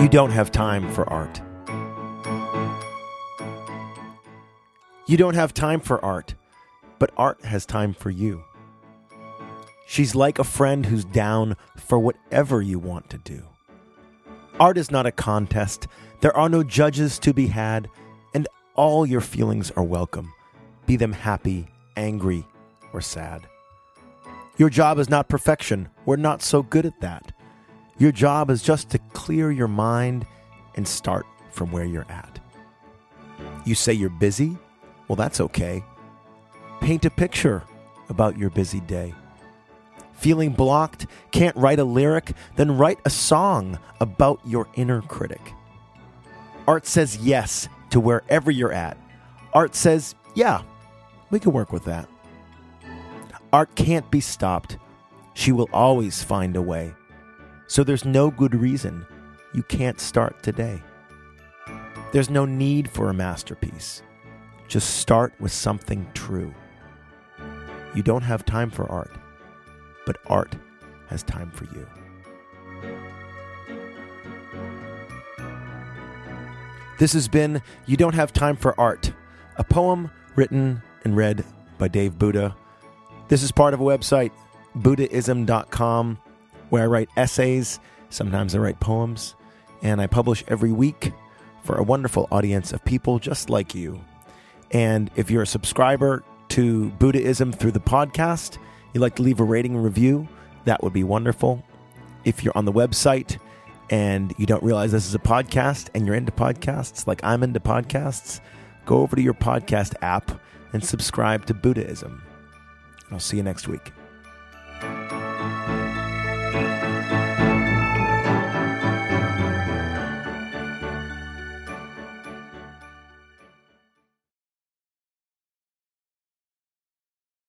You don't have time for art. You don't have time for art, but art has time for you. She's like a friend who's down for whatever you want to do. Art is not a contest. There are no judges to be had, and all your feelings are welcome, be them happy, angry, or sad. Your job is not perfection. We're not so good at that. Your job is just to clear your mind and start from where you're at. You say you're busy? Well, that's okay. Paint a picture about your busy day. Feeling blocked, can't write a lyric, then write a song about your inner critic. Art says yes to wherever you're at. Art says, yeah, we can work with that. Art can't be stopped. She will always find a way. So there's no good reason you can't start today. There's no need for a masterpiece. Just start with something true. You don't have time for art, but art has time for you. This has been You Don't Have Time for Art, a poem written and read by Dave Buddha. This is part of a website, buddhism.com where I write essays. Sometimes I write poems. And I publish every week for a wonderful audience of people just like you. And if you're a subscriber to Buddhism through the podcast, you'd like to leave a rating and review, that would be wonderful. If you're on the website and you don't realize this is a podcast and you're into podcasts like I'm into podcasts, go over to your podcast app and subscribe to Buddhism. I'll see you next week.